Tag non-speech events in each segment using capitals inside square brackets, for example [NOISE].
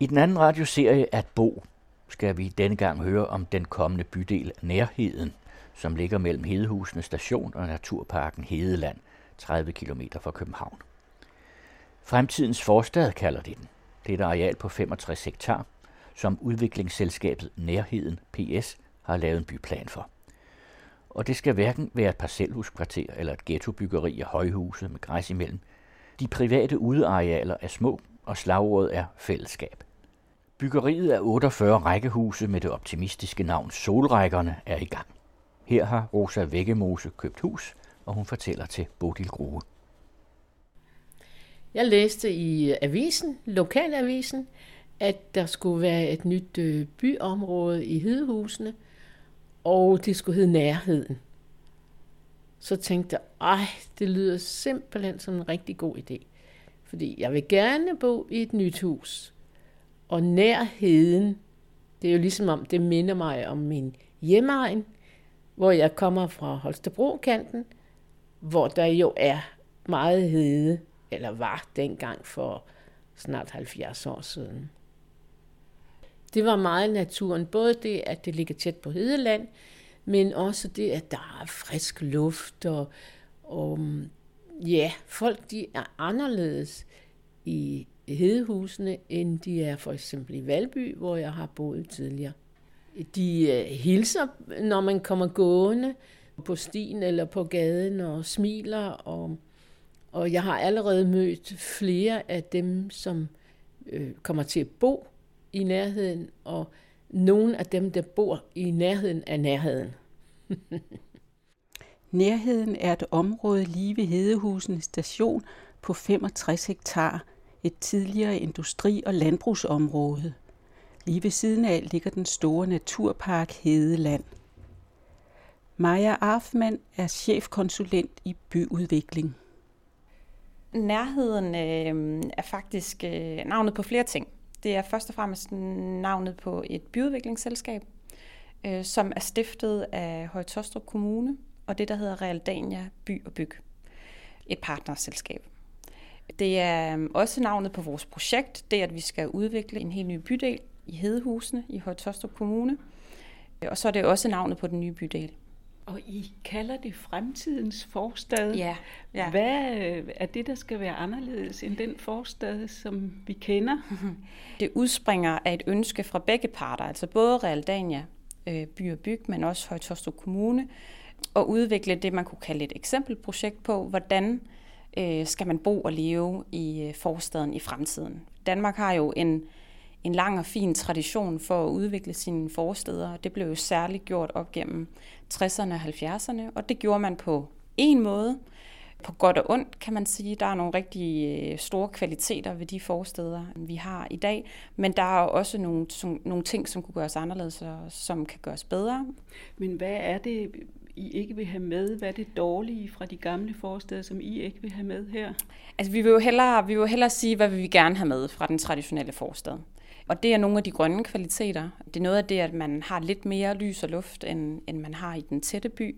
I den anden radioserie At Bo skal vi denne gang høre om den kommende bydel Nærheden, som ligger mellem Hedehusene station og Naturparken Hedeland, 30 km fra København. Fremtidens forstad kalder de den. Det er et areal på 65 hektar, som udviklingsselskabet Nærheden PS har lavet en byplan for. Og det skal hverken være et parcelhuskvarter eller et ghettobyggeri af højhuse med græs imellem. De private udearealer er små, og slagordet er fællesskab. Byggeriet af 48 rækkehuse med det optimistiske navn Solrækkerne er i gang. Her har Rosa Vækkemose købt hus, og hun fortæller til Bodil Grue. Jeg læste i avisen, lokalavisen, at der skulle være et nyt øh, byområde i Hedehusene, og det skulle hedde Nærheden. Så tænkte jeg, ej, det lyder simpelthen som en rigtig god idé. Fordi jeg vil gerne bo i et nyt hus. Og nærheden, det er jo ligesom om, det minder mig om min hjemmeegn, hvor jeg kommer fra Holstebro-kanten, hvor der jo er meget hede, eller var dengang for snart 70 år siden. Det var meget naturen, både det, at det ligger tæt på Hedeland, men også det, at der er frisk luft, og, og ja, folk de er anderledes i hedehusene, end de er for eksempel i Valby, hvor jeg har boet tidligere. De øh, hilser, når man kommer gående på stien eller på gaden og smiler, og, og jeg har allerede mødt flere af dem, som øh, kommer til at bo i nærheden, og nogle af dem, der bor i nærheden af nærheden. [LAUGHS] Nærheden er et område lige ved Hedehusen station på 65 hektar, et tidligere industri- og landbrugsområde. Lige ved siden af ligger den store naturpark Hedeland. Maja Arfmann er chefkonsulent i byudvikling. Nærheden øh, er faktisk øh, navnet på flere ting. Det er først og fremmest navnet på et byudviklingsselskab, øh, som er stiftet af Højtostrup Kommune og det, der hedder Realdania By og Byg. Et partnerselskab. Det er øhm, også navnet på vores projekt, det er, at vi skal udvikle en helt ny bydel i Hedehusene i Højtostrup Kommune. Og så er det også navnet på den nye bydel. Og I kalder det fremtidens forstad. Ja. ja. Hvad er det, der skal være anderledes end den forstad, som vi kender? [LAUGHS] Det udspringer af et ønske fra begge parter, altså både Realdania øh, By og Byg, men også Højtostrup Kommune, at udvikle det, man kunne kalde et eksempelprojekt på, hvordan øh, skal man bo og leve i øh, forstaden i fremtiden. Danmark har jo en, en lang og fin tradition for at udvikle sine forsteder. Det blev jo særligt gjort op gennem 60'erne og 70'erne, og det gjorde man på en måde. På godt og ondt kan man sige, der er nogle rigtig øh, store kvaliteter ved de forsteder, vi har i dag, men der er også nogle, nogle ting, som kunne gøres anderledes og som kan gøres bedre. Men hvad er det i ikke vil have med? Hvad er det dårlige fra de gamle forsteder, som I ikke vil have med her? Altså, vi vil jo hellere, vi vil hellere sige, hvad vil vi gerne have med fra den traditionelle forstad. Og det er nogle af de grønne kvaliteter. Det er noget af det, at man har lidt mere lys og luft, end, end man har i den tætte by.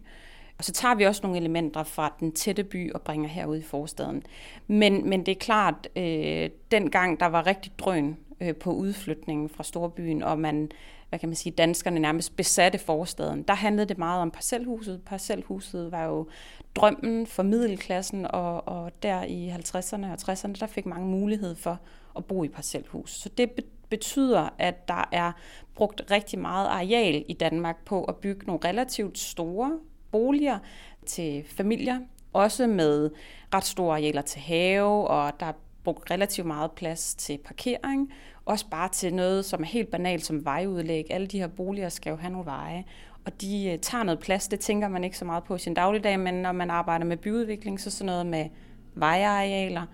Og så tager vi også nogle elementer fra den tætte by og bringer herud i forstaden. Men, men det er klart, øh, dengang der var rigtig drøn øh, på udflytningen fra storbyen, og man hvad kan man sige, danskerne nærmest besatte forstaden. Der handlede det meget om parcelhuset. Parcelhuset var jo drømmen for middelklassen, og, og der i 50'erne og 60'erne, der fik mange mulighed for at bo i parcelhus. Så det betyder, at der er brugt rigtig meget areal i Danmark på at bygge nogle relativt store boliger til familier, også med ret store arealer til have, og der er brugt relativt meget plads til parkering, også bare til noget, som er helt banalt som vejudlæg. Alle de her boliger skal jo have nogle veje, og de øh, tager noget plads. Det tænker man ikke så meget på i sin dagligdag, men når man arbejder med byudvikling, så sådan noget med vejearealer,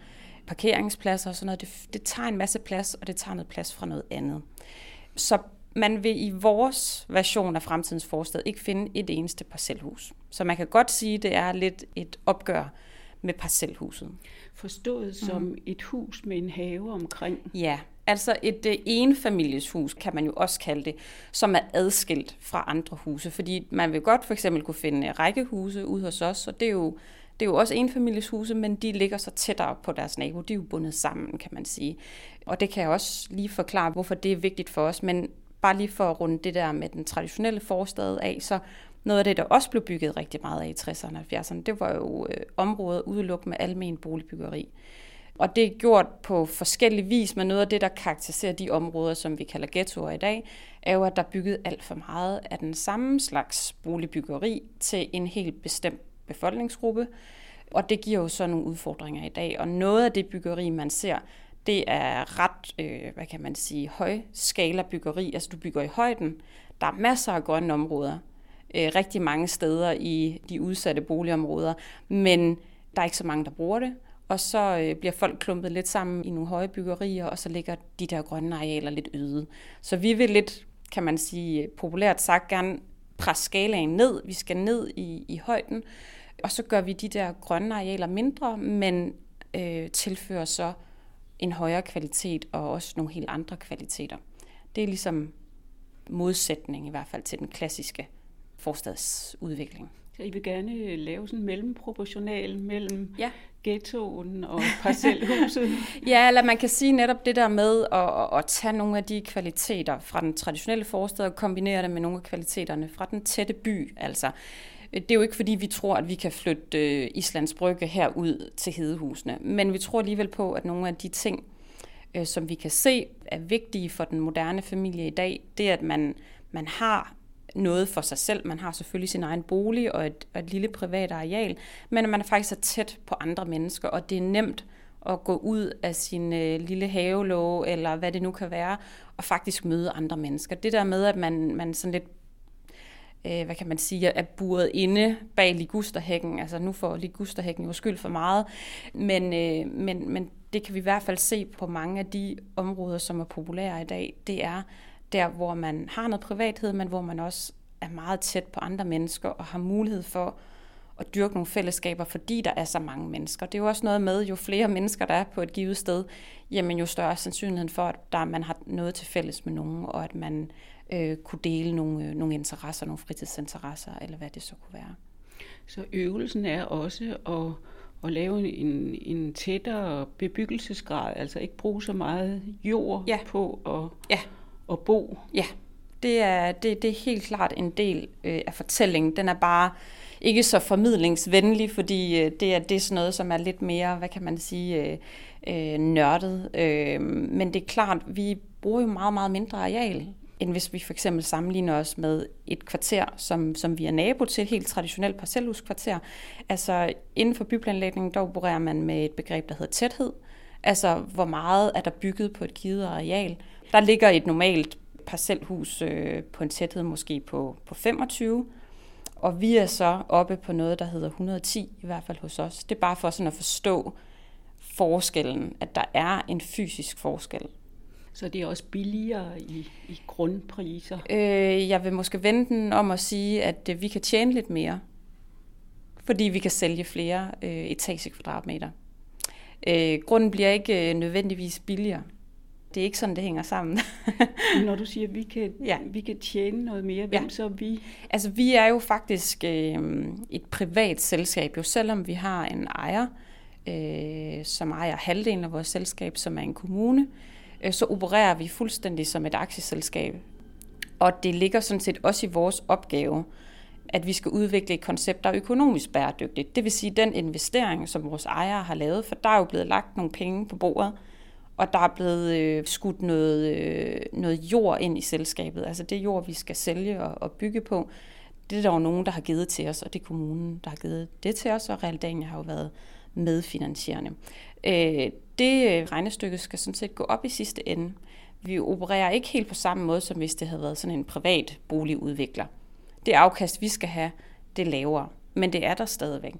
parkeringspladser og sådan noget, det, det tager en masse plads, og det tager noget plads fra noget andet. Så man vil i vores version af fremtidens forstad ikke finde et eneste parcelhus. Så man kan godt sige, at det er lidt et opgør med parcelhuset. Forstået som mm. et hus med en have omkring? Ja, Altså et øh, enfamilieshus, kan man jo også kalde det, som er adskilt fra andre huse. Fordi man vil godt for eksempel kunne finde rækkehuse ude hos os, og det er jo Det er jo også enfamilieshuse, men de ligger så tættere på deres nabo. De er jo bundet sammen, kan man sige. Og det kan jeg også lige forklare, hvorfor det er vigtigt for os. Men bare lige for at runde det der med den traditionelle forstad af, så noget af det, der også blev bygget rigtig meget af i 60'erne og 70'erne, det var jo øh, områder udelukket med almen boligbyggeri. Og det er gjort på forskellig vis, men noget af det, der karakteriserer de områder, som vi kalder ghettoer i dag, er jo, at der er bygget alt for meget af den samme slags boligbyggeri til en helt bestemt befolkningsgruppe. Og det giver jo så nogle udfordringer i dag. Og noget af det byggeri, man ser, det er ret, øh, hvad kan man sige, højskala byggeri. Altså du bygger i højden. Der er masser af grønne områder øh, rigtig mange steder i de udsatte boligområder, men der er ikke så mange, der bruger det. Og så øh, bliver folk klumpet lidt sammen i nogle høje byggerier, og så ligger de der grønne arealer lidt øde. Så vi vil lidt, kan man sige, populært sagt gerne presse skalaen ned. Vi skal ned i, i højden, og så gør vi de der grønne arealer mindre, men øh, tilfører så en højere kvalitet og også nogle helt andre kvaliteter. Det er ligesom modsætning i hvert fald til den klassiske forstadsudvikling. Så I vil gerne lave sådan en mellemproportional mellem ja. ghettoen og parcelhuset? [LAUGHS] ja, eller man kan sige netop det der med at, at tage nogle af de kvaliteter fra den traditionelle forstad og kombinere det med nogle af kvaliteterne fra den tætte by. Altså, det er jo ikke fordi, vi tror, at vi kan flytte øh, Islands Brygge herud til Hedehusene, men vi tror alligevel på, at nogle af de ting, øh, som vi kan se er vigtige for den moderne familie i dag, det er, at man, man har noget for sig selv. Man har selvfølgelig sin egen bolig og et, og et lille privat areal, men man er faktisk så tæt på andre mennesker, og det er nemt at gå ud af sin øh, lille havelåge, eller hvad det nu kan være, og faktisk møde andre mennesker. Det der med, at man, man sådan lidt øh, hvad kan man sige, er buret inde bag ligusterhækken. Altså nu får ligusterhækken jo skyld for meget, men, øh, men, men det kan vi i hvert fald se på mange af de områder, som er populære i dag. Det er, der, hvor man har noget privathed, men hvor man også er meget tæt på andre mennesker og har mulighed for at dyrke nogle fællesskaber, fordi der er så mange mennesker. Det er jo også noget med, jo flere mennesker der er på et givet sted, jamen jo større sandsynligheden for, at der, man har noget til fælles med nogen, og at man øh, kunne dele nogle, øh, nogle interesser, nogle fritidsinteresser, eller hvad det så kunne være. Så øvelsen er også at, at lave en, en tættere bebyggelsesgrad, altså ikke bruge så meget jord ja. på at, ja at bo. Ja, det er, det, det er helt klart en del øh, af fortællingen. Den er bare ikke så formidlingsvenlig, fordi øh, det, er, det er sådan noget, som er lidt mere, hvad kan man sige, øh, øh, nørdet. Øh, men det er klart, vi bruger jo meget, meget mindre areal, end hvis vi for eksempel sammenligner os med et kvarter, som, som vi er nabo til, et helt traditionelt parcelhuskvarter. Altså inden for byplanlægningen, der opererer man med et begreb, der hedder tæthed. Altså hvor meget er der bygget på et givet areal, der ligger et normalt parcelhus øh, på en tæthed måske på, på 25, og vi er så oppe på noget, der hedder 110, i hvert fald hos os. Det er bare for sådan at forstå forskellen, at der er en fysisk forskel. Så det er også billigere i, i grundpriser? Øh, jeg vil måske vende den om at sige, at øh, vi kan tjene lidt mere, fordi vi kan sælge flere øh, etage kvadratmeter. Øh, grunden bliver ikke øh, nødvendigvis billigere det er ikke sådan, det hænger sammen. Når du siger, at vi kan, ja. vi kan tjene noget mere, hvem ja. så vi? Altså, vi er jo faktisk øh, et privat selskab, jo selvom vi har en ejer, øh, som ejer halvdelen af vores selskab, som er en kommune, øh, så opererer vi fuldstændig som et aktieselskab. Og det ligger sådan set også i vores opgave, at vi skal udvikle et koncept, der er økonomisk bæredygtigt. Det vil sige, den investering, som vores ejere har lavet, for der er jo blevet lagt nogle penge på bordet, og der er blevet øh, skudt noget, øh, noget jord ind i selskabet. Altså det jord, vi skal sælge og, og bygge på, det er der jo nogen, der har givet til os, og det er kommunen, der har givet det til os, og Realdania har jo været medfinansierende. Øh, det øh, regnestykke skal sådan set gå op i sidste ende. Vi opererer ikke helt på samme måde, som hvis det havde været sådan en privat boligudvikler. Det afkast, vi skal have, det er lavere, men det er der stadigvæk.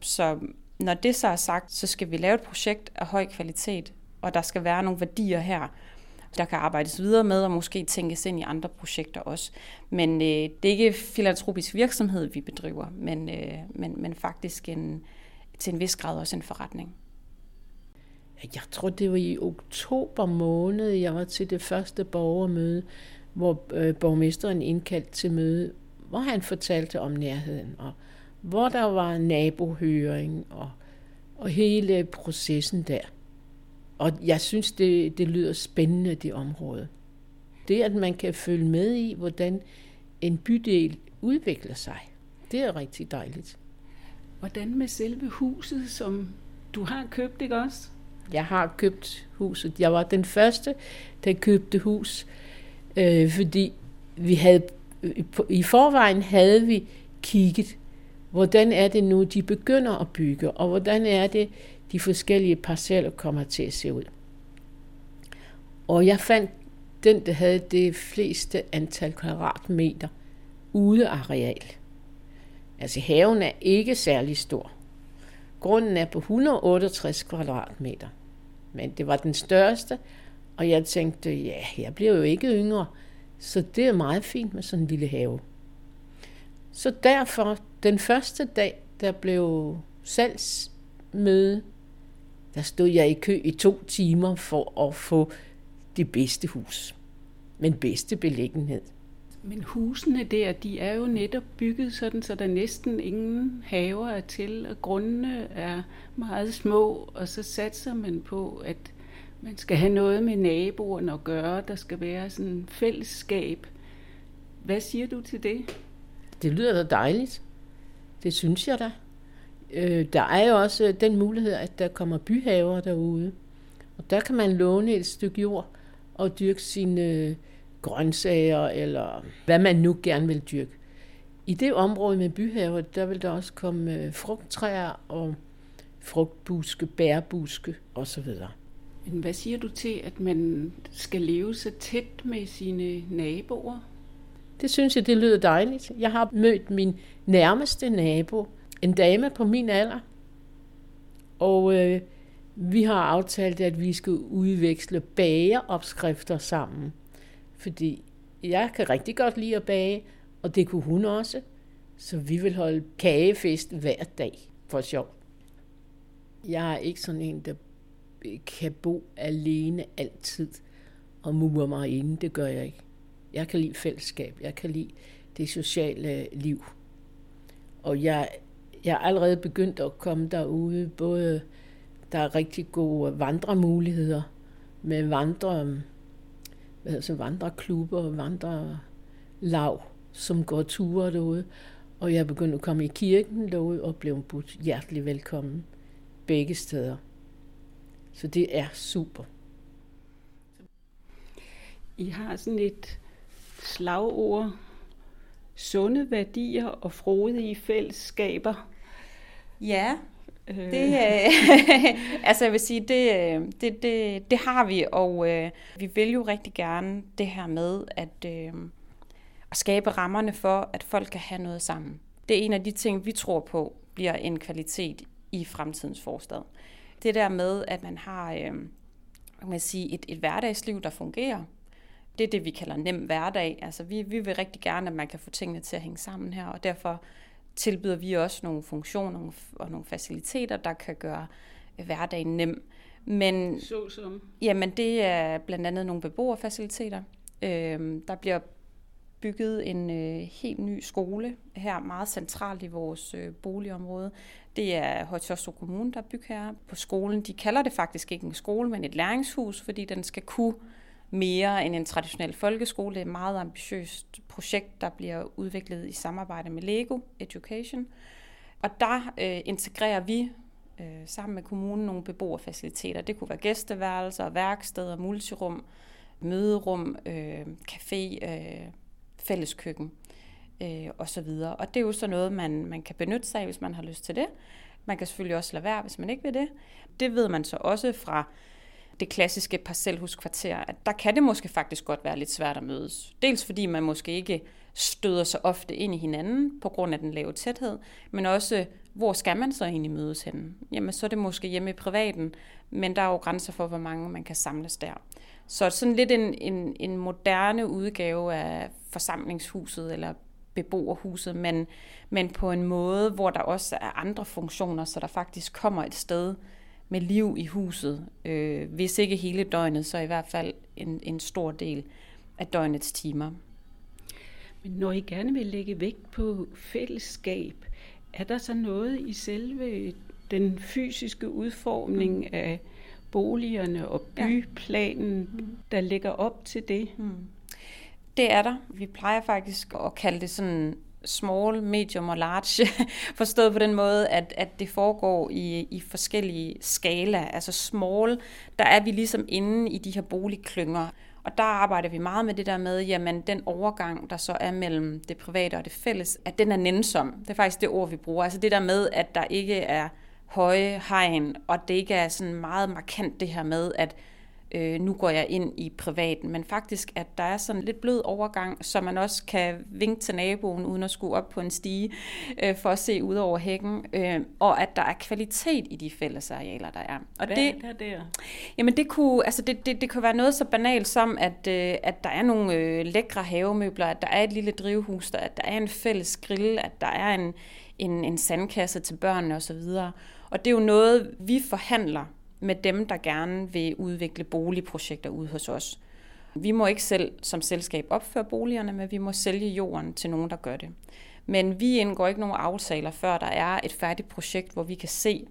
Så når det så er sagt, så skal vi lave et projekt af høj kvalitet, og der skal være nogle værdier her, der kan arbejdes videre med, og måske tænkes ind i andre projekter også. Men øh, det er ikke filantropisk virksomhed, vi bedriver, men, øh, men, men faktisk en, til en vis grad også en forretning. Jeg tror, det var i oktober måned, jeg var til det første borgermøde, hvor øh, borgmesteren indkaldte til møde, hvor han fortalte om nærheden og hvor der var nabohøring og, og hele processen der. Og jeg synes, det, det lyder spændende, det område. Det, at man kan følge med i, hvordan en bydel udvikler sig, det er rigtig dejligt. Hvordan med selve huset, som du har købt, ikke også? Jeg har købt huset. Jeg var den første, der købte hus, øh, fordi vi havde i forvejen havde vi kigget, hvordan er det nu, de begynder at bygge, og hvordan er det, de forskellige parceller kommer til at se ud. Og jeg fandt den, der havde det fleste antal kvadratmeter ude areal. Altså haven er ikke særlig stor. Grunden er på 168 kvadratmeter. Men det var den største, og jeg tænkte, ja, jeg bliver jo ikke yngre, så det er meget fint med sådan en lille have. Så derfor, den første dag, der blev salgsmøde, der stod jeg i kø i to timer for at få det bedste hus. Men bedste beliggenhed. Men husene der, de er jo netop bygget sådan, så der næsten ingen haver er til, og grundene er meget små, og så satser man på, at man skal have noget med naboerne at gøre, der skal være sådan en fællesskab. Hvad siger du til det? Det lyder da dejligt. Det synes jeg da. Øh, der er jo også den mulighed, at der kommer byhaver derude. Og der kan man låne et stykke jord og dyrke sine grøntsager, eller hvad man nu gerne vil dyrke. I det område med byhaver, der vil der også komme øh, frugttræer og frugtbuske, bærbuske osv. Men hvad siger du til, at man skal leve så tæt med sine naboer? Det synes jeg, det lyder dejligt. Jeg har mødt min nærmeste nabo, en dame på min alder, og øh, vi har aftalt, at vi skal udveksle bageopskrifter sammen. Fordi jeg kan rigtig godt lide at bage, og det kunne hun også. Så vi vil holde kagefest hver dag for sjov. Jeg er ikke sådan en, der øh, kan bo alene altid og mure mig inde. Det gør jeg ikke. Jeg kan lide fællesskab. Jeg kan lide det sociale øh, liv. Og jeg, jeg er allerede begyndt at komme derude. Både der er rigtig gode vandremuligheder med vandre, hvad hedder, så vandreklubber og vandrelav, som går ture derude. Og jeg er begyndt at komme i kirken derude og blev budt hjertelig velkommen begge steder. Så det er super. I har sådan et slagord, sunde værdier og frodige fællesskaber. Ja, øh. det, øh, [LAUGHS] altså jeg vil sige, det, øh, det, det, det har vi, og øh, vi vil jo rigtig gerne det her med at, øh, at skabe rammerne for, at folk kan have noget sammen. Det er en af de ting, vi tror på bliver en kvalitet i fremtidens forstad. Det der med, at man har øh, kan man sige, et, et hverdagsliv, der fungerer. Det er det, vi kalder nem hverdag. Altså, vi, vi vil rigtig gerne, at man kan få tingene til at hænge sammen her, og derfor tilbyder vi også nogle funktioner og nogle faciliteter, der kan gøre hverdagen nem. Men, Så som? Jamen, det er blandt andet nogle beboerfaciliteter. Øh, der bliver bygget en øh, helt ny skole her meget centralt i vores øh, boligområde. Det er Højtørsted Kommune, der bygger her på skolen. De kalder det faktisk ikke en skole, men et læringshus, fordi den skal kunne mere end en traditionel folkeskole. Det er et meget ambitiøst projekt, der bliver udviklet i samarbejde med Lego Education. Og der øh, integrerer vi øh, sammen med kommunen nogle beboerfaciliteter. Det kunne være gæsteværelser, værksteder, multirum, møderum, øh, café, øh, fælleskøkken øh, og så videre. Og det er jo så noget, man, man kan benytte sig af, hvis man har lyst til det. Man kan selvfølgelig også lade være, hvis man ikke vil det. Det ved man så også fra det klassiske parcelhuskvarter, at der kan det måske faktisk godt være lidt svært at mødes. Dels fordi man måske ikke støder så ofte ind i hinanden på grund af den lave tæthed, men også, hvor skal man så egentlig mødes henne? Jamen, så er det måske hjemme i privaten, men der er jo grænser for, hvor mange man kan samles der. Så sådan lidt en, en, en moderne udgave af forsamlingshuset eller beboerhuset, men, men på en måde, hvor der også er andre funktioner, så der faktisk kommer et sted med liv i huset. Øh, hvis ikke hele døgnet, så i hvert fald en, en stor del af døgnets timer. Men når I gerne vil lægge vægt på fællesskab, Er der så noget i selve den fysiske udformning mm. af boligerne og byplanen, ja. mm. der ligger op til det? Mm. Det er der. Vi plejer faktisk at kalde det sådan small, medium og large, [LAUGHS] forstået på den måde, at, at det foregår i, i forskellige skala. Altså small, der er vi ligesom inde i de her boligklynger, og der arbejder vi meget med det der med, jamen den overgang, der så er mellem det private og det fælles, at den er nænsom. Det er faktisk det ord, vi bruger. Altså det der med, at der ikke er høje hegn, og det ikke er sådan meget markant det her med, at øh, nu går jeg ind i privaten, men faktisk, at der er sådan lidt blød overgang, så man også kan vinke til naboen, uden at skulle op på en stige, øh, for at se ud over hækken, øh, og at der er kvalitet i de fællesarealer, der er. Og Hvad det, er der der? Jamen det kunne, altså det, det, det kunne være noget så banalt som, at, øh, at der er nogle øh, lækre havemøbler, at der er et lille drivhus, der, at der er en fælles grill, at der er en, en, en sandkasse til børnene osv., og det er jo noget, vi forhandler med dem, der gerne vil udvikle boligprojekter ude hos os. Vi må ikke selv som selskab opføre boligerne, men vi må sælge jorden til nogen, der gør det. Men vi indgår ikke nogen aftaler, før der er et færdigt projekt, hvor vi kan se,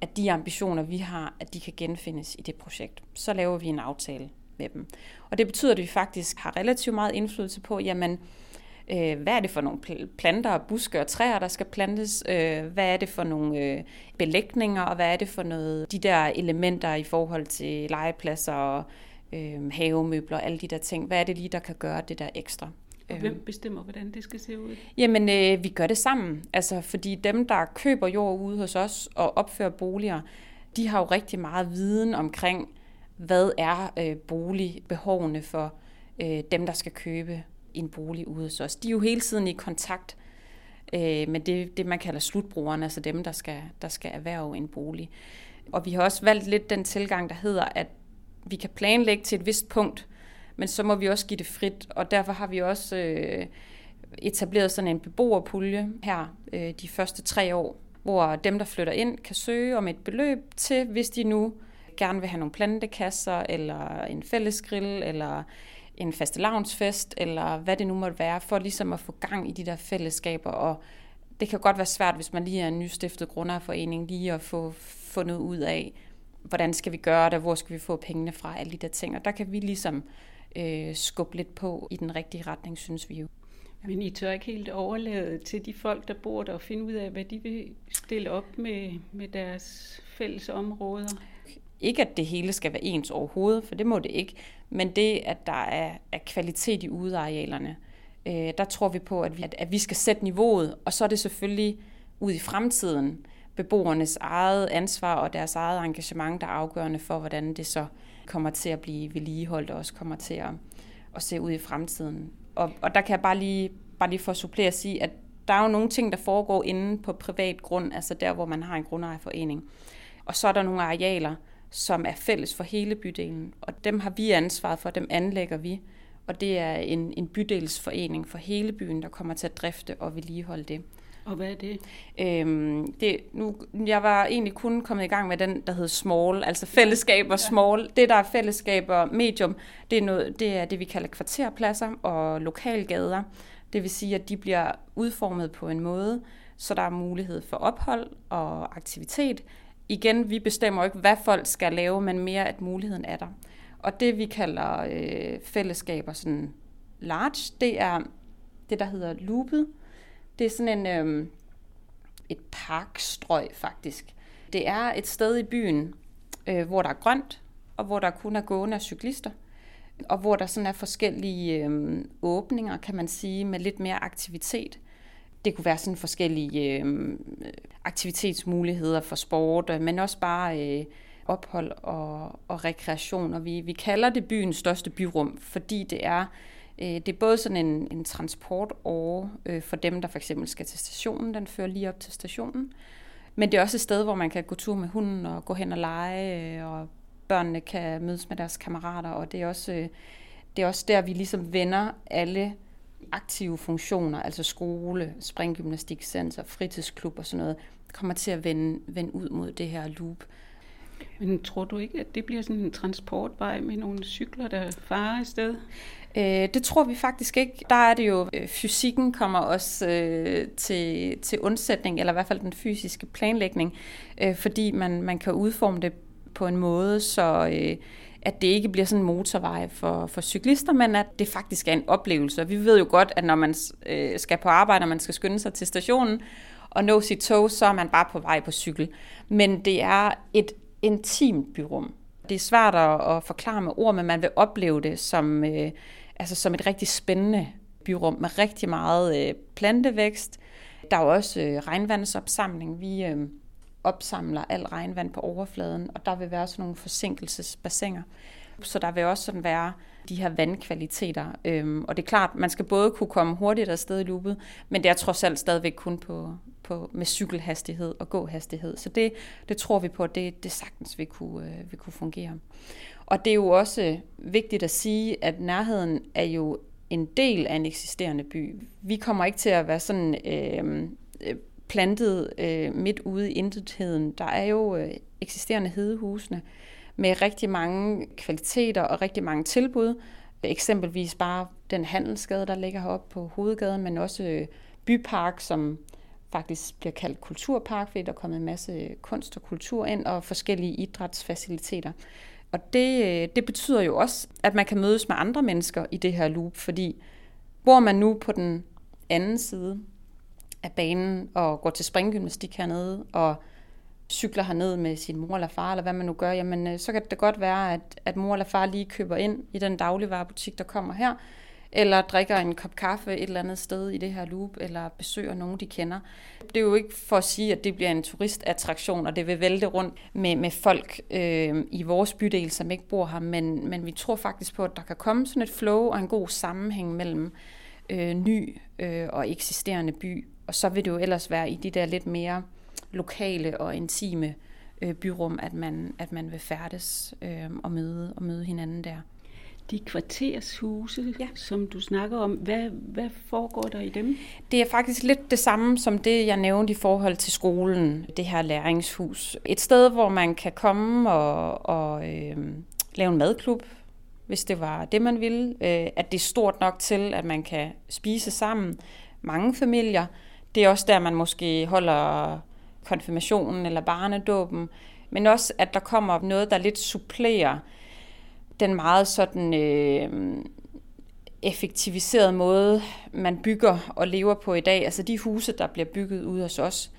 at de ambitioner, vi har, at de kan genfindes i det projekt. Så laver vi en aftale med dem. Og det betyder, at vi faktisk har relativt meget indflydelse på, jamen, Øh, hvad er det for nogle planter, buske og træer, der skal plantes? Øh, hvad er det for nogle øh, belægninger, og hvad er det for noget, de der elementer i forhold til legepladser og øh, havemøbler, alle de der ting. Hvad er det lige, der kan gøre det der ekstra? Og hvem bestemmer, hvordan det skal se ud? Jamen, øh, vi gør det sammen. Altså, fordi dem, der køber jord ude hos os og opfører boliger, de har jo rigtig meget viden omkring, hvad er øh, boligbehovene for øh, dem, der skal købe en bolig ude hos os. De er jo hele tiden i kontakt øh, med det, det, man kalder slutbrugerne, altså dem, der skal, der skal erhverve en bolig. Og vi har også valgt lidt den tilgang, der hedder, at vi kan planlægge til et vist punkt, men så må vi også give det frit, og derfor har vi også øh, etableret sådan en beboerpulje her øh, de første tre år, hvor dem, der flytter ind, kan søge om et beløb til, hvis de nu gerne vil have nogle plantekasser, eller en fællesgrill, eller en fastelavnsfest, eller hvad det nu måtte være, for ligesom at få gang i de der fællesskaber. Og det kan godt være svært, hvis man lige er en nystiftet grundejerforening, lige at få fundet ud af, hvordan skal vi gøre det, hvor skal vi få pengene fra, alle de der ting. Og der kan vi ligesom øh, skubbe lidt på i den rigtige retning, synes vi jo. Men I tør ikke helt overlade til de folk, der bor der, og finde ud af, hvad de vil stille op med, med deres fælles områder? Ikke, at det hele skal være ens overhovedet, for det må det ikke. Men det, at der er, er kvalitet i udearealerne, øh, der tror vi på, at vi, at, at vi skal sætte niveauet, og så er det selvfølgelig ud i fremtiden beboernes eget ansvar og deres eget engagement, der er afgørende for, hvordan det så kommer til at blive vedligeholdt og også kommer til at, at se ud i fremtiden. Og, og der kan jeg bare lige, bare lige for at supplere sige, at der er jo nogle ting, der foregår inde på privat grund, altså der, hvor man har en grundejerforening. Og så er der nogle arealer, som er fælles for hele bydelen, og dem har vi ansvaret for, dem anlægger vi. Og det er en, en bydelsforening for hele byen, der kommer til at drifte og vedligeholde det. Og hvad er det? Øhm, det nu, jeg var egentlig kun kommet i gang med den, der hedder Small, altså fællesskaber Small. Det, der er fællesskaber Medium, det er, noget, det er det, vi kalder kvarterpladser og lokalgader. Det vil sige, at de bliver udformet på en måde, så der er mulighed for ophold og aktivitet, igen, vi bestemmer ikke, hvad folk skal lave, men mere, at muligheden er der. Og det, vi kalder øh, fællesskaber sådan large, det er det, der hedder loopet. Det er sådan en, øh, et parkstrøg, faktisk. Det er et sted i byen, øh, hvor der er grønt, og hvor der kun er gående og cyklister, og hvor der sådan er forskellige øh, åbninger, kan man sige, med lidt mere aktivitet. Det kunne være sådan forskellige øh, aktivitetsmuligheder for sport, øh, men også bare øh, ophold og, og rekreation. Og vi, vi kalder det byens største byrum, fordi det er øh, det er både sådan en, en transportåre øh, for dem, der for eksempel skal til stationen. Den fører lige op til stationen. Men det er også et sted, hvor man kan gå tur med hunden og gå hen og lege, øh, og børnene kan mødes med deres kammerater. Og det er også, øh, det er også der, vi ligesom vender alle aktive funktioner, altså skole, springgymnastikcenter, fritidsklub og sådan noget, kommer til at vende, vende ud mod det her loop. Men tror du ikke, at det bliver sådan en transportvej med nogle cykler, der farer afsted? Øh, det tror vi faktisk ikke. Der er det jo, øh, fysikken kommer også øh, til, til undsætning, eller i hvert fald den fysiske planlægning, øh, fordi man, man kan udforme det på en måde, så øh, at det ikke bliver sådan en motorvej for, for cyklister, men at det faktisk er en oplevelse. Og vi ved jo godt, at når man øh, skal på arbejde, og man skal skynde sig til stationen og nå sit tog, så er man bare på vej på cykel. Men det er et intimt byrum. Det er svært at, at forklare med ord, men man vil opleve det som, øh, altså som et rigtig spændende byrum med rigtig meget øh, plantevækst. Der er jo også øh, regnvandsopsamling. Vi øh, opsamler al regnvand på overfladen, og der vil være sådan nogle forsinkelsesbassiner. Så der vil også sådan være de her vandkvaliteter. Øhm, og det er klart, man skal både kunne komme hurtigt afsted i loopet, men det er trods alt stadigvæk kun på, på, med cykelhastighed og gåhastighed. Så det, det tror vi på, at det, det sagtens vil kunne, øh, vil kunne fungere. Og det er jo også vigtigt at sige, at nærheden er jo en del af en eksisterende by. Vi kommer ikke til at være sådan øhm, øh, øh plantet øh, midt ude i intetheden. Der er jo øh, eksisterende hedehusene med rigtig mange kvaliteter og rigtig mange tilbud. Eksempelvis bare den handelsgade, der ligger heroppe på hovedgaden, men også øh, bypark, som faktisk bliver kaldt kulturpark, fordi der er kommet en masse øh, kunst og kultur ind, og forskellige idrætsfaciliteter. Og det, øh, det betyder jo også, at man kan mødes med andre mennesker i det her loop, fordi bor man nu på den anden side af banen og går til springgymnastik hernede og cykler herned med sin mor eller far, eller hvad man nu gør, jamen øh, så kan det godt være, at, at mor eller far lige køber ind i den dagligvarerbutik, der kommer her, eller drikker en kop kaffe et eller andet sted i det her loop, eller besøger nogen, de kender. Det er jo ikke for at sige, at det bliver en turistattraktion, og det vil vælte rundt med, med folk øh, i vores bydel, som ikke bor her, men, men vi tror faktisk på, at der kan komme sådan et flow og en god sammenhæng mellem øh, ny øh, og eksisterende by. Og så vil det jo ellers være i de der lidt mere lokale og intime øh, byrum, at man, at man vil færdes øh, og, møde, og møde hinanden der. De kvartershuse, ja. som du snakker om, hvad, hvad foregår der i dem? Det er faktisk lidt det samme som det, jeg nævnte i forhold til skolen, det her læringshus. Et sted, hvor man kan komme og, og øh, lave en madklub, hvis det var det, man ville. Øh, at det er stort nok til, at man kan spise sammen. Mange familier. Det er også der, man måske holder konfirmationen eller barnedåben. Men også, at der kommer noget, der lidt supplerer den meget sådan øh, effektiviserede måde, man bygger og lever på i dag. Altså de huse, der bliver bygget ude hos os,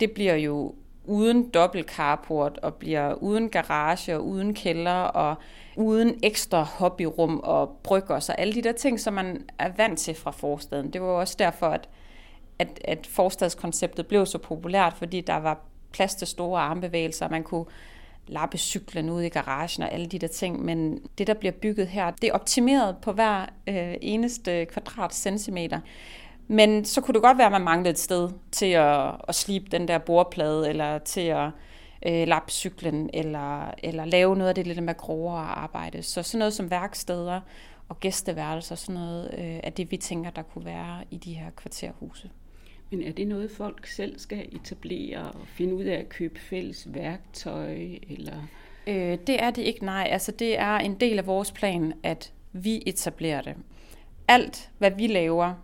det bliver jo uden dobbelt carport og bliver uden garage og uden kælder og uden ekstra hobbyrum og brygger så alle de der ting, som man er vant til fra forstaden. Det var også derfor, at, at, at forstadskonceptet blev så populært, fordi der var plads til store armbevægelser, man kunne lappe cyklen ud i garagen og alle de der ting, men det, der bliver bygget her, det er optimeret på hver øh, eneste kvadratcentimeter. Men så kunne det godt være, at man manglede et sted til at, at slibe den der bordplade, eller til at øh, lappe cyklen, eller, eller lave noget af det lidt med grovere arbejde. Så sådan noget som værksteder og gæsteværelser, sådan noget øh, af det, vi tænker, der kunne være i de her kvarterhuse. Men er det noget, folk selv skal etablere og finde ud af at købe fælles værktøj? Eller? Øh, det er det ikke, nej. Altså, det er en del af vores plan, at vi etablerer det. Alt, hvad vi laver,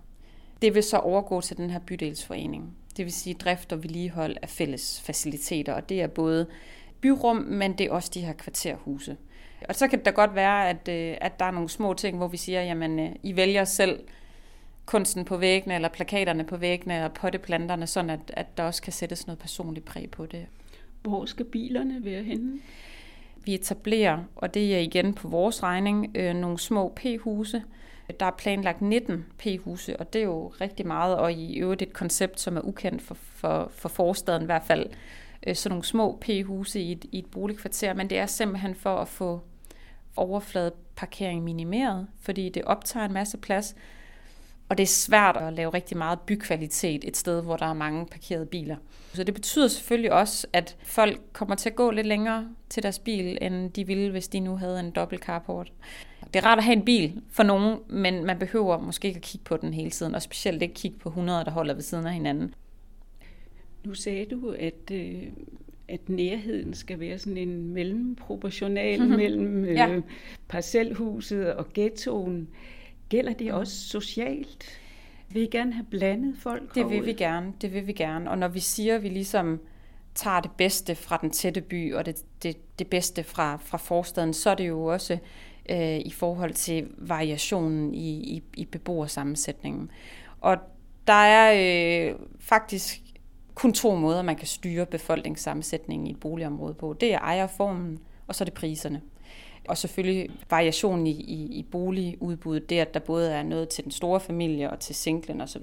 det vil så overgå til den her bydelsforening. Det vil sige drift og vedligehold af fælles faciliteter, og det er både byrum, men det er også de her kvarterhuse. Og så kan det da godt være, at, øh, at der er nogle små ting, hvor vi siger, jamen, øh, I vælger selv kunsten på væggene, eller plakaterne på væggene, og potteplanterne, sådan at, at der også kan sættes noget personligt præg på det. Hvor skal bilerne være henne? Vi etablerer, og det er igen på vores regning, øh, nogle små P-huse. Der er planlagt 19 P-huse, og det er jo rigtig meget, og i øvrigt et koncept, som er ukendt for, for, for forstaden i hvert fald. Øh, sådan nogle små P-huse i et, i et boligkvarter, men det er simpelthen for at få overfladeparkering minimeret, fordi det optager en masse plads, og det er svært at lave rigtig meget bykvalitet et sted, hvor der er mange parkerede biler. Så det betyder selvfølgelig også, at folk kommer til at gå lidt længere til deres bil, end de ville, hvis de nu havde en dobbelt carport. Det er rart at have en bil for nogen, men man behøver måske ikke at kigge på den hele tiden, og specielt ikke kigge på 100, der holder ved siden af hinanden. Nu sagde du, at, øh, at nærheden skal være sådan en mellemproportional [LAUGHS] mellem øh, ja. parcelhuset og ghettoen. Gælder det også socialt? Vil I gerne have blandet folk Det vil vi gerne, det vil vi gerne. Og når vi siger, at vi ligesom tager det bedste fra den tætte by og det, det, det bedste fra, fra forstaden, så er det jo også øh, i forhold til variationen i, i, i beboersammensætningen. Og der er øh, faktisk kun to måder, man kan styre befolkningssammensætningen i et boligområde på. Det er ejerformen, og så er det priserne. Og selvfølgelig variationen i, i, i boligudbuddet, det at der både er noget til den store familie og til singlen osv.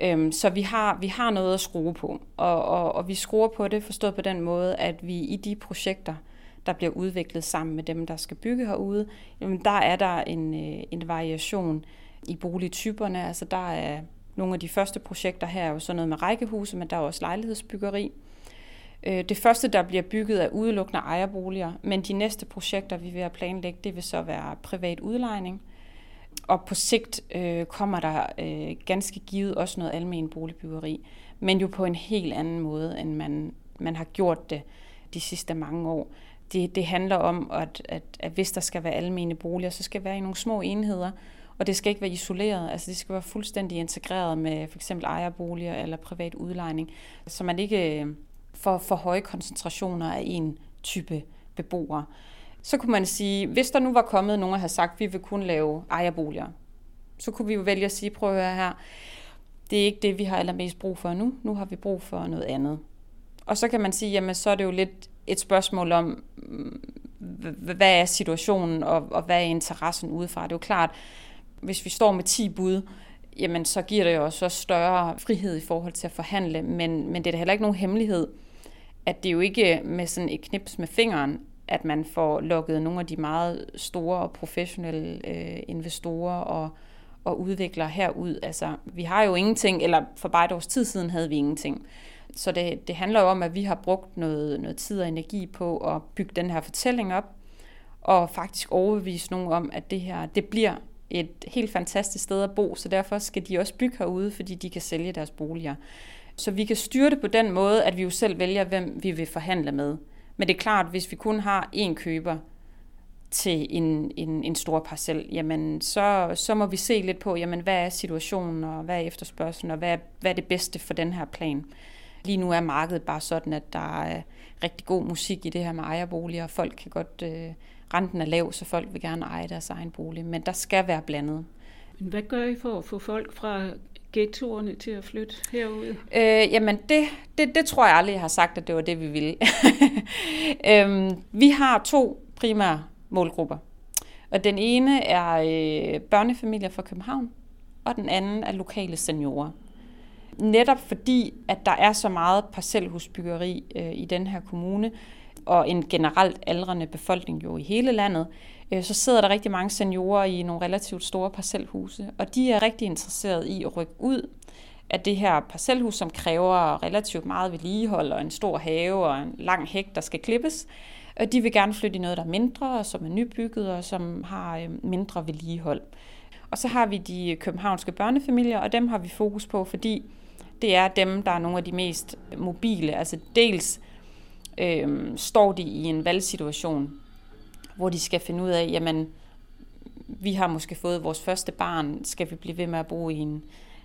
Øhm, så vi har, vi har noget at skrue på, og, og, og vi skruer på det forstået på den måde, at vi i de projekter, der bliver udviklet sammen med dem, der skal bygge herude, jamen der er der en, øh, en variation i boligtyperne. Altså der er nogle af de første projekter her er jo sådan noget med rækkehuse, men der er også lejlighedsbyggeri. Øh, det første, der bliver bygget, er udelukkende ejerboliger, men de næste projekter, vi vil planlægge, det vil så være privat udlejning. Og på sigt øh, kommer der øh, ganske givet også noget almen boligbyggeri, men jo på en helt anden måde, end man, man har gjort det de sidste mange år. Det, det handler om, at, at, at hvis der skal være almene boliger, så skal det være i nogle små enheder, og det skal ikke være isoleret, altså det skal være fuldstændig integreret med for eksempel ejerboliger eller privat udlejning, så man ikke øh, for for høje koncentrationer af en type beboere. Så kunne man sige, hvis der nu var kommet nogen og havde sagt, at vi vil kun lave ejerboliger, så kunne vi jo vælge at sige, prøv at høre her, det er ikke det, vi har allermest brug for nu. Nu har vi brug for noget andet. Og så kan man sige, jamen så er det jo lidt et spørgsmål om, mm, hvad er situationen, og, og hvad er interessen udefra. Det er jo klart, hvis vi står med 10 bud, jamen så giver det jo også større frihed i forhold til at forhandle, men, men det er da heller ikke nogen hemmelighed, at det jo ikke med sådan et knips med fingeren, at man får lukket nogle af de meget store og professionelle øh, investorer og, og udviklere herud. Altså, vi har jo ingenting, eller for bare et års tid siden havde vi ingenting. Så det, det handler jo om, at vi har brugt noget, noget tid og energi på at bygge den her fortælling op, og faktisk overbevise nogen om, at det her, det bliver et helt fantastisk sted at bo, så derfor skal de også bygge herude, fordi de kan sælge deres boliger. Så vi kan styre det på den måde, at vi jo selv vælger, hvem vi vil forhandle med. Men det er klart, hvis vi kun har én køber til en, en, en stor parcel, jamen så, så må vi se lidt på, jamen hvad er situationen, og hvad er efterspørgselen, og hvad er, hvad er det bedste for den her plan. Lige nu er markedet bare sådan, at der er rigtig god musik i det her med ejerboliger, og folk kan godt øh, renten er lav, så folk vil gerne eje deres egen bolig, men der skal være blandet. Men hvad gør I for at få folk fra ghettoerne til at flytte herud? Øh, jamen, det, det, det tror jeg aldrig, jeg har sagt, at det var det, vi ville. [LAUGHS] øhm, vi har to primære målgrupper. Og den ene er øh, børnefamilier fra København, og den anden er lokale seniorer. Netop fordi, at der er så meget parcelhusbyggeri øh, i den her kommune, og en generelt aldrende befolkning jo i hele landet, øh, Øh, så sidder der rigtig mange seniorer i nogle relativt store parcelhuse, og de er rigtig interesserede i at rykke ud af det her parcelhus, som kræver relativt meget vedligehold og en stor have og en lang hæk, der skal klippes. Og de vil gerne flytte i noget, der er mindre, og som er nybygget og som har øh, mindre vedligehold. Og så har vi de københavnske børnefamilier, og dem har vi fokus på, fordi det er dem, der er nogle af de mest mobile. Altså dels øh, står de i en valgsituation, hvor de skal finde ud af, jamen, vi har måske fået vores første barn, skal vi blive ved med at bo i en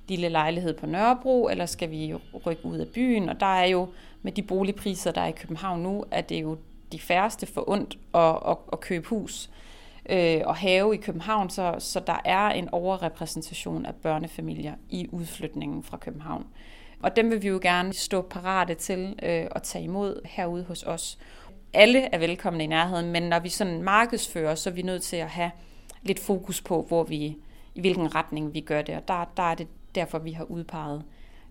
lille lejlighed på Nørrebro, eller skal vi rykke ud af byen? Og der er jo, med de boligpriser, der er i København nu, at det er jo de færreste for ondt at, at, at købe hus øh, og have i København, så, så der er en overrepræsentation af børnefamilier i udflytningen fra København. Og dem vil vi jo gerne stå parate til øh, at tage imod herude hos os. Alle er velkomne i nærheden, men når vi sådan markedsfører, så er vi nødt til at have lidt fokus på, hvor vi, i hvilken retning vi gør det. Og der, der er det derfor, vi har udpeget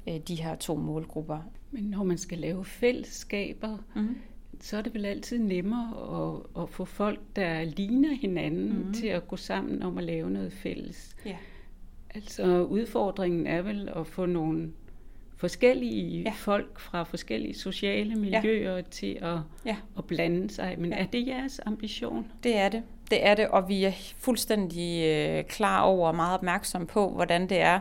øh, de her to målgrupper. Men når man skal lave fællesskaber, mm-hmm. så er det vel altid nemmere at, at få folk, der ligner hinanden, mm-hmm. til at gå sammen om at lave noget fælles. Ja. Altså udfordringen er vel at få nogle forskellige ja. folk fra forskellige sociale miljøer ja. til at, ja. at blande sig. Men ja. er det jeres ambition? Det er det. Det er det, og vi er fuldstændig øh, klar over og meget opmærksom på, hvordan det er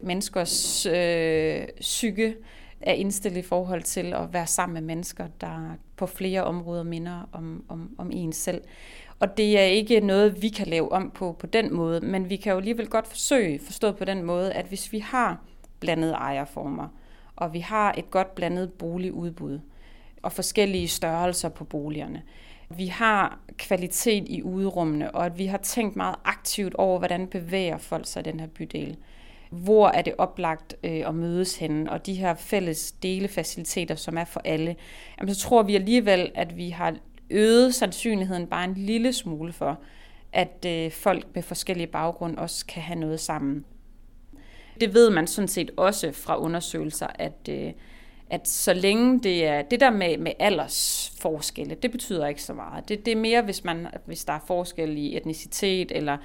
menneskers øh, psyke er indstillet i forhold til at være sammen med mennesker, der på flere områder minder om, om, om en selv. Og det er ikke noget, vi kan lave om på på den måde, men vi kan jo alligevel godt forsøge, forstået på den måde, at hvis vi har blandede ejerformer, og vi har et godt blandet boligudbud, og forskellige størrelser på boligerne, vi har kvalitet i uderummene, og at vi har tænkt meget aktivt over, hvordan bevæger folk sig i den her bydel. Hvor er det oplagt øh, at mødes henne, og de her fælles delefaciliteter, som er for alle. Jamen, så tror vi alligevel, at vi har øget sandsynligheden bare en lille smule for, at øh, folk med forskellige baggrunde også kan have noget sammen. Det ved man sådan set også fra undersøgelser, at, øh, at så længe det er det der med, med aldersforskelle, det betyder ikke så meget. Det, det er mere, hvis, man, hvis der er forskel i etnicitet eller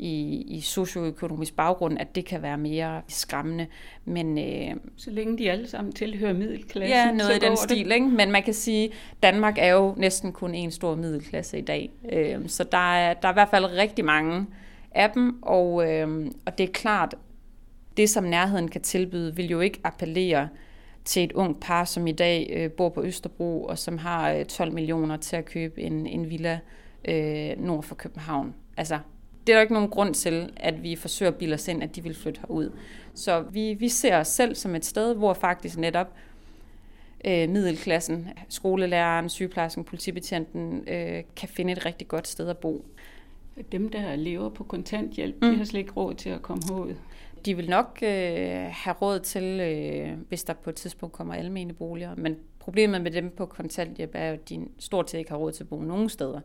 i, i socioøkonomisk baggrund, at det kan være mere skræmmende. Men, øh, så længe de alle sammen tilhører middelklassen, Ja, noget i den stil. Ikke? Men man kan sige, at Danmark er jo næsten kun en stor middelklasse i dag. Øh, så der er, der er i hvert fald rigtig mange af dem, og, øh, og det er klart, det som nærheden kan tilbyde, vil jo ikke appellere til et ung par, som i dag øh, bor på Østerbro, og som har øh, 12 millioner til at købe en, en villa øh, nord for København. Altså, det er der ikke nogen grund til, at vi forsøger at bilde os ind, at de vil flytte herud. Så vi, vi ser os selv som et sted, hvor faktisk netop øh, middelklassen, skolelæreren, sygeplejersken, politibetjenten øh, kan finde et rigtig godt sted at bo. Dem, der lever på kontanthjælp, mm. de har slet ikke råd til at komme herud. De vil nok øh, have råd til, øh, hvis der på et tidspunkt kommer almene boliger. Men problemet med dem på kontanthjælp er at de stort set ikke har råd til at bo nogen steder.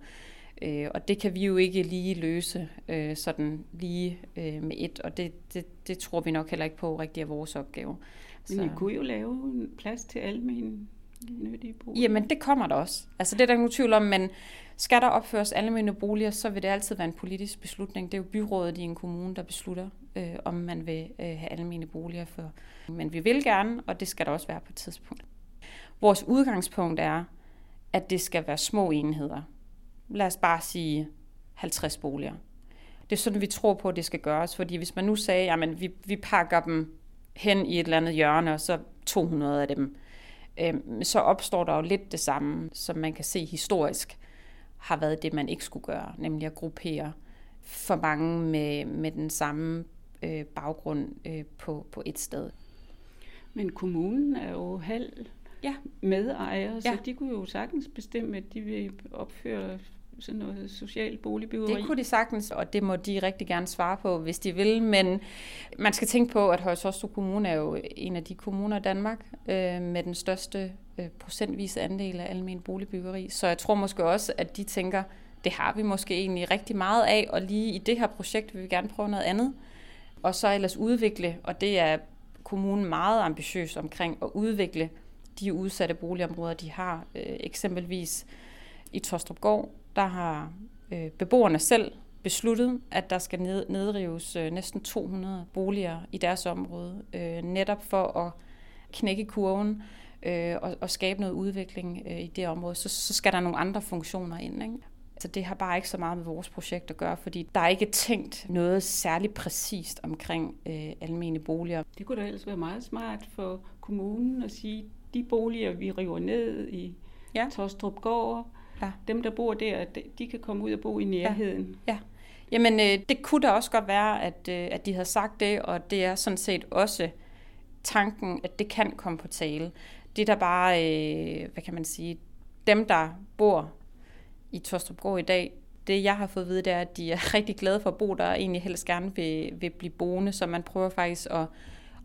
Øh, og det kan vi jo ikke lige løse øh, sådan lige øh, med et, og det, det, det tror vi nok heller ikke på rigtig er vores opgave. Men Så. I kunne jo lave en plads til almene nyttige boliger. Jamen, det kommer der også. Altså, det er der ingen tvivl om, men skal der opføres almene boliger, så vil det altid være en politisk beslutning. Det er jo byrådet i en kommune, der beslutter, øh, om man vil øh, have almene boliger. For. Men vi vil gerne, og det skal der også være på et tidspunkt. Vores udgangspunkt er, at det skal være små enheder lad os bare sige 50 boliger. Det er sådan, vi tror på, at det skal gøres, fordi hvis man nu sagde, at vi, vi pakker dem hen i et eller andet hjørne, og så 200 af dem, øh, så opstår der jo lidt det samme, som man kan se historisk har været det, man ikke skulle gøre, nemlig at gruppere for mange med, med den samme øh, baggrund øh, på, på et sted. Men kommunen er jo halv ja. medejere, så ja. de kunne jo sagtens bestemme, at de vil opføre sådan noget social boligbyggeri? Det kunne de sagtens, og det må de rigtig gerne svare på, hvis de vil. Men man skal tænke på, at Højtostrup Kommune er jo en af de kommuner i Danmark øh, med den største Øh, procentvise andel af almen boligbyggeri. Så jeg tror måske også, at de tænker, det har vi måske egentlig rigtig meget af, og lige i det her projekt vil vi gerne prøve noget andet. Og så ellers udvikle, og det er kommunen meget ambitiøs omkring at udvikle de udsatte boligområder, de har. Øh, eksempelvis i Tostrup Gård, der har øh, beboerne selv besluttet, at der skal nedrives næsten 200 boliger i deres område, netop for at knække kurven øh, og, og skabe noget udvikling øh, i det område. Så, så skal der nogle andre funktioner ind. Ikke? Så det har bare ikke så meget med vores projekt at gøre, fordi der er ikke tænkt noget særligt præcist omkring øh, almene boliger. Det kunne da ellers være meget smart for kommunen at sige, de boliger, vi river ned i ja. Tostrup Gård, ja. dem, der bor der, de kan komme ud og bo i nærheden. Ja. ja. Jamen, øh, det kunne da også godt være, at, øh, at de havde sagt det, og det er sådan set også tanken, at det kan komme på tale. Det der bare, øh, hvad kan man sige, dem, der bor i Tostrup i dag, det jeg har fået at vide, det er, at de er [LAUGHS] rigtig glade for at bo der, og egentlig helst gerne vil, vil blive boende, så man prøver faktisk at,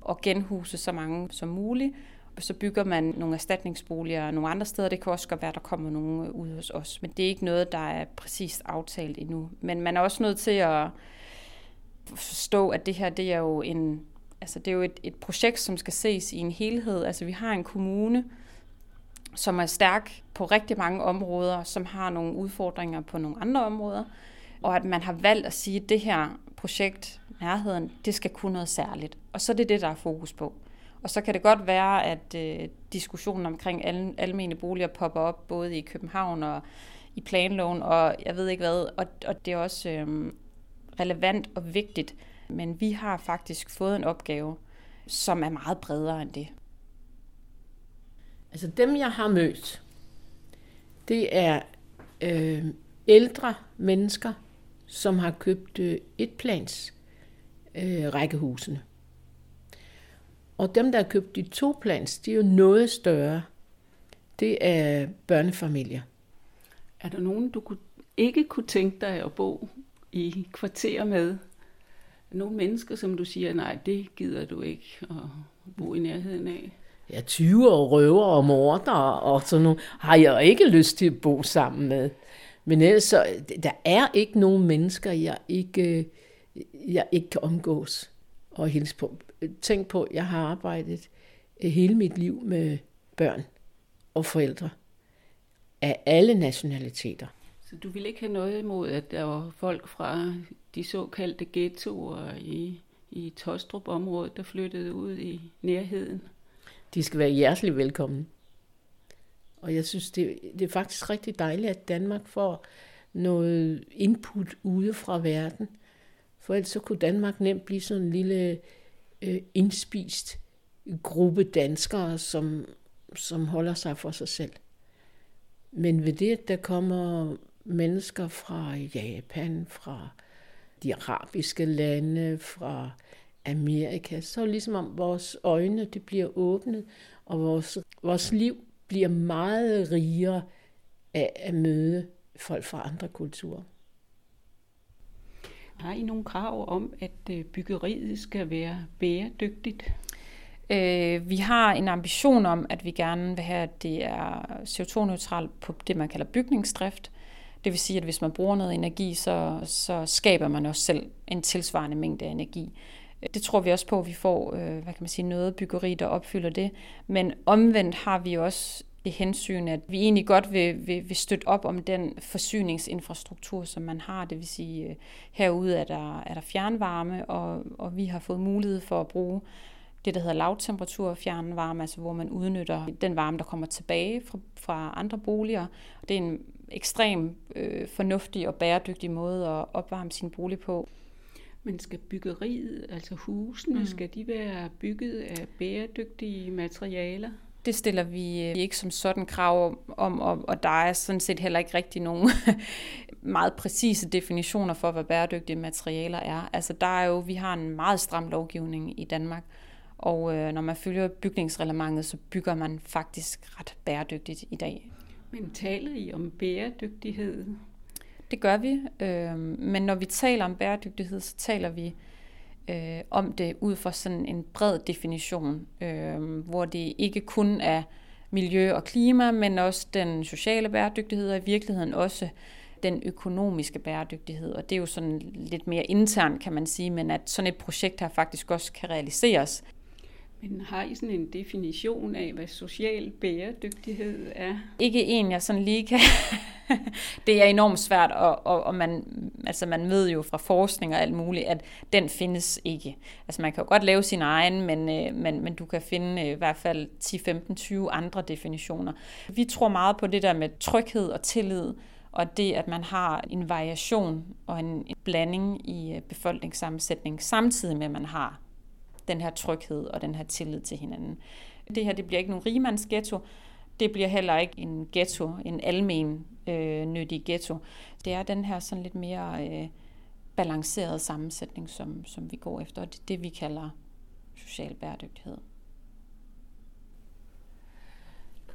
at genhuse så mange som muligt, så bygger man nogle erstatningsboliger nogle andre steder. Det kan også godt være, at der kommer nogen ud hos os. Men det er ikke noget, der er præcist aftalt endnu. Men man er også nødt til at forstå, at det her det er jo en, altså det er jo et, et projekt, som skal ses i en helhed. Altså vi har en kommune, som er stærk på rigtig mange områder, som har nogle udfordringer på nogle andre områder. Og at man har valgt at sige, at det her projekt, nærheden, det skal kunne noget særligt. Og så er det det, der er fokus på. Og så kan det godt være, at øh, diskussionen omkring al, almene boliger popper op, både i København og i planloven, og jeg ved ikke hvad, og, og det er også øh, relevant og vigtigt. Men vi har faktisk fået en opgave, som er meget bredere end det. Altså dem, jeg har mødt, det er øh, ældre mennesker, som har købt øh, et plans øh, rækkehusene. Og dem, der har købt de to plans, de er jo noget større. Det er børnefamilier. Er der nogen, du kunne, ikke kunne tænke dig at bo i kvarter med? Nogle mennesker, som du siger, nej, det gider du ikke at bo i nærheden af? Ja, 20 og røver og morder og sådan noget, har jeg ikke lyst til at bo sammen med. Men ellers så, der er ikke nogen mennesker, jeg ikke, jeg ikke kan omgås og hilse på. Tænk på, jeg har arbejdet hele mit liv med børn og forældre af alle nationaliteter. Så du vil ikke have noget imod, at der var folk fra de såkaldte ghettoer i, i Tostrup-området, der flyttede ud i nærheden? De skal være hjertelig velkommen. Og jeg synes, det, det er faktisk rigtig dejligt, at Danmark får noget input ude fra verden. For ellers så kunne Danmark nemt blive sådan en lille øh, indspist gruppe danskere, som, som holder sig for sig selv. Men ved det, at der kommer mennesker fra Japan, fra de arabiske lande, fra Amerika, så ligesom om vores øjne det bliver åbnet, og vores, vores liv bliver meget rigere af at møde folk fra andre kulturer. Har I nogle krav om, at øh, byggeriet skal være bæredygtigt? Øh, vi har en ambition om, at vi gerne vil have, at det er CO2-neutralt på det, man kalder bygningsdrift. Det vil sige, at hvis man bruger noget energi, så, så skaber man også selv en tilsvarende mængde af energi. Det tror vi også på, at vi får øh, hvad kan man sige, noget byggeri, der opfylder det. Men omvendt har vi også det hensyn, at vi egentlig godt vil, vil, vil støtte op om den forsyningsinfrastruktur, som man har. Det vil sige, øh, herude er der, er der fjernvarme, og, og vi har fået mulighed for at bruge det, der hedder lavtemperatur fjernvarme, altså hvor man udnytter den varme, der kommer tilbage fra, fra andre boliger. Det er en ekstrem øh, fornuftig og bæredygtig måde at opvarme sin bolig på. Men skal byggeriet, altså husene, mm. skal de være bygget af bæredygtige materialer? Det stiller vi øh, ikke som sådan krav om, og, og der er sådan set heller ikke rigtig nogen [LAUGHS] meget præcise definitioner for, hvad bæredygtige materialer er. Altså der er jo, vi har en meget stram lovgivning i Danmark, og øh, når man følger bygningsreglementet, så bygger man faktisk ret bæredygtigt i dag. Men taler I om bæredygtighed? Det gør vi, øh, men når vi taler om bæredygtighed, så taler vi øh, om det ud fra sådan en bred definition, øh, hvor det ikke kun er miljø og klima, men også den sociale bæredygtighed, og i virkeligheden også den økonomiske bæredygtighed. Og det er jo sådan lidt mere internt, kan man sige, men at sådan et projekt her faktisk også kan realiseres men har I sådan en definition af, hvad social bæredygtighed er? Ikke en, jeg sådan lige kan. [LAUGHS] det er enormt svært, og, og, og man, altså man ved jo fra forskning og alt muligt, at den findes ikke. Altså man kan jo godt lave sin egen, men, øh, men, men du kan finde øh, i hvert fald 10, 15, 20 andre definitioner. Vi tror meget på det der med tryghed og tillid, og det, at man har en variation og en blanding i øh, befolkningssammensætning, samtidig med, at man har den her tryghed og den her tillid til hinanden. Det her det bliver ikke nogen rigemandsghetto, det bliver heller ikke en ghetto, en almen øh, nyttig ghetto. Det er den her sådan lidt mere øh, balancerede sammensætning, som, som vi går efter, og det er det, vi kalder social bæredygtighed.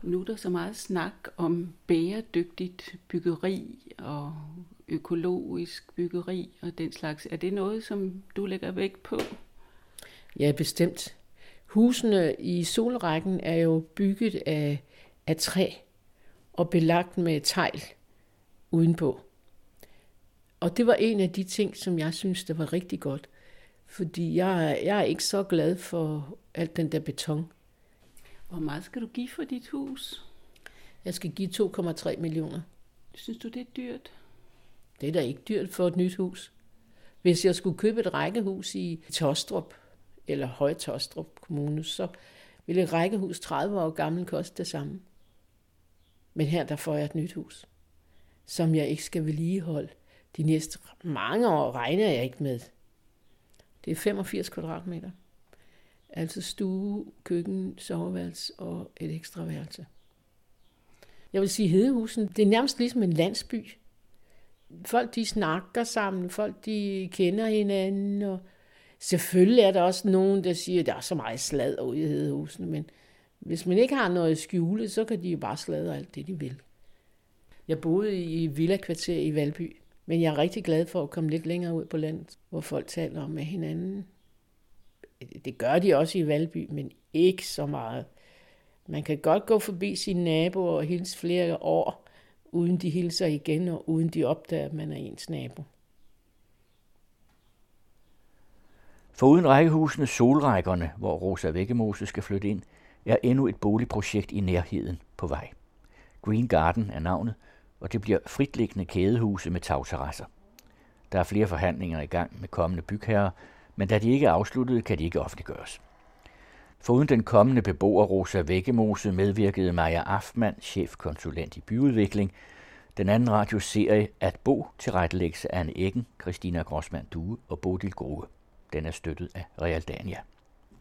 Nu er der så meget snak om bæredygtigt byggeri og økologisk byggeri og den slags. Er det noget, som du lægger vægt på? Ja, bestemt. Husene i solrækken er jo bygget af, af træ og belagt med tegl udenpå. Og det var en af de ting, som jeg synes, der var rigtig godt. Fordi jeg, jeg er ikke så glad for alt den der beton. Hvor meget skal du give for dit hus? Jeg skal give 2,3 millioner. Synes du, det er dyrt? Det er da ikke dyrt for et nyt hus. Hvis jeg skulle købe et rækkehus i Tostrup, eller Højtostrup Kommune, så ville et rækkehus 30 år gammel koste det samme. Men her der får jeg et nyt hus, som jeg ikke skal vedligeholde. De næste mange år regner jeg ikke med. Det er 85 kvadratmeter. Altså stue, køkken, soveværelse og et ekstra værelse. Jeg vil sige, Hedehusen, det er nærmest ligesom en landsby. Folk de snakker sammen, folk de kender hinanden, og selvfølgelig er der også nogen, der siger, at der er så meget slad ude i Hedehusene, men hvis man ikke har noget at skjule, så kan de jo bare sladre alt det, de vil. Jeg boede i villa-kvarter i Valby, men jeg er rigtig glad for at komme lidt længere ud på landet, hvor folk taler med hinanden. Det gør de også i Valby, men ikke så meget. Man kan godt gå forbi sine naboer og hilse flere år, uden de hilser igen, og uden de opdager, at man er ens nabo. For uden rækkehusene Solrækkerne, hvor Rosa Vækkemose skal flytte ind, er endnu et boligprojekt i nærheden på vej. Green Garden er navnet, og det bliver fritliggende kædehuse med tagterrasser. Der er flere forhandlinger i gang med kommende bygherrer, men da de ikke er afsluttet, kan de ikke offentliggøres. Foruden den kommende beboer Rosa Vækkemose medvirkede Maja Afman, chefkonsulent i byudvikling, den anden radioserie At Bo til tilrettelægges af Anne Eggen, Christina Grossmann Due og Bodil Grue. Den er støttet af Realdania.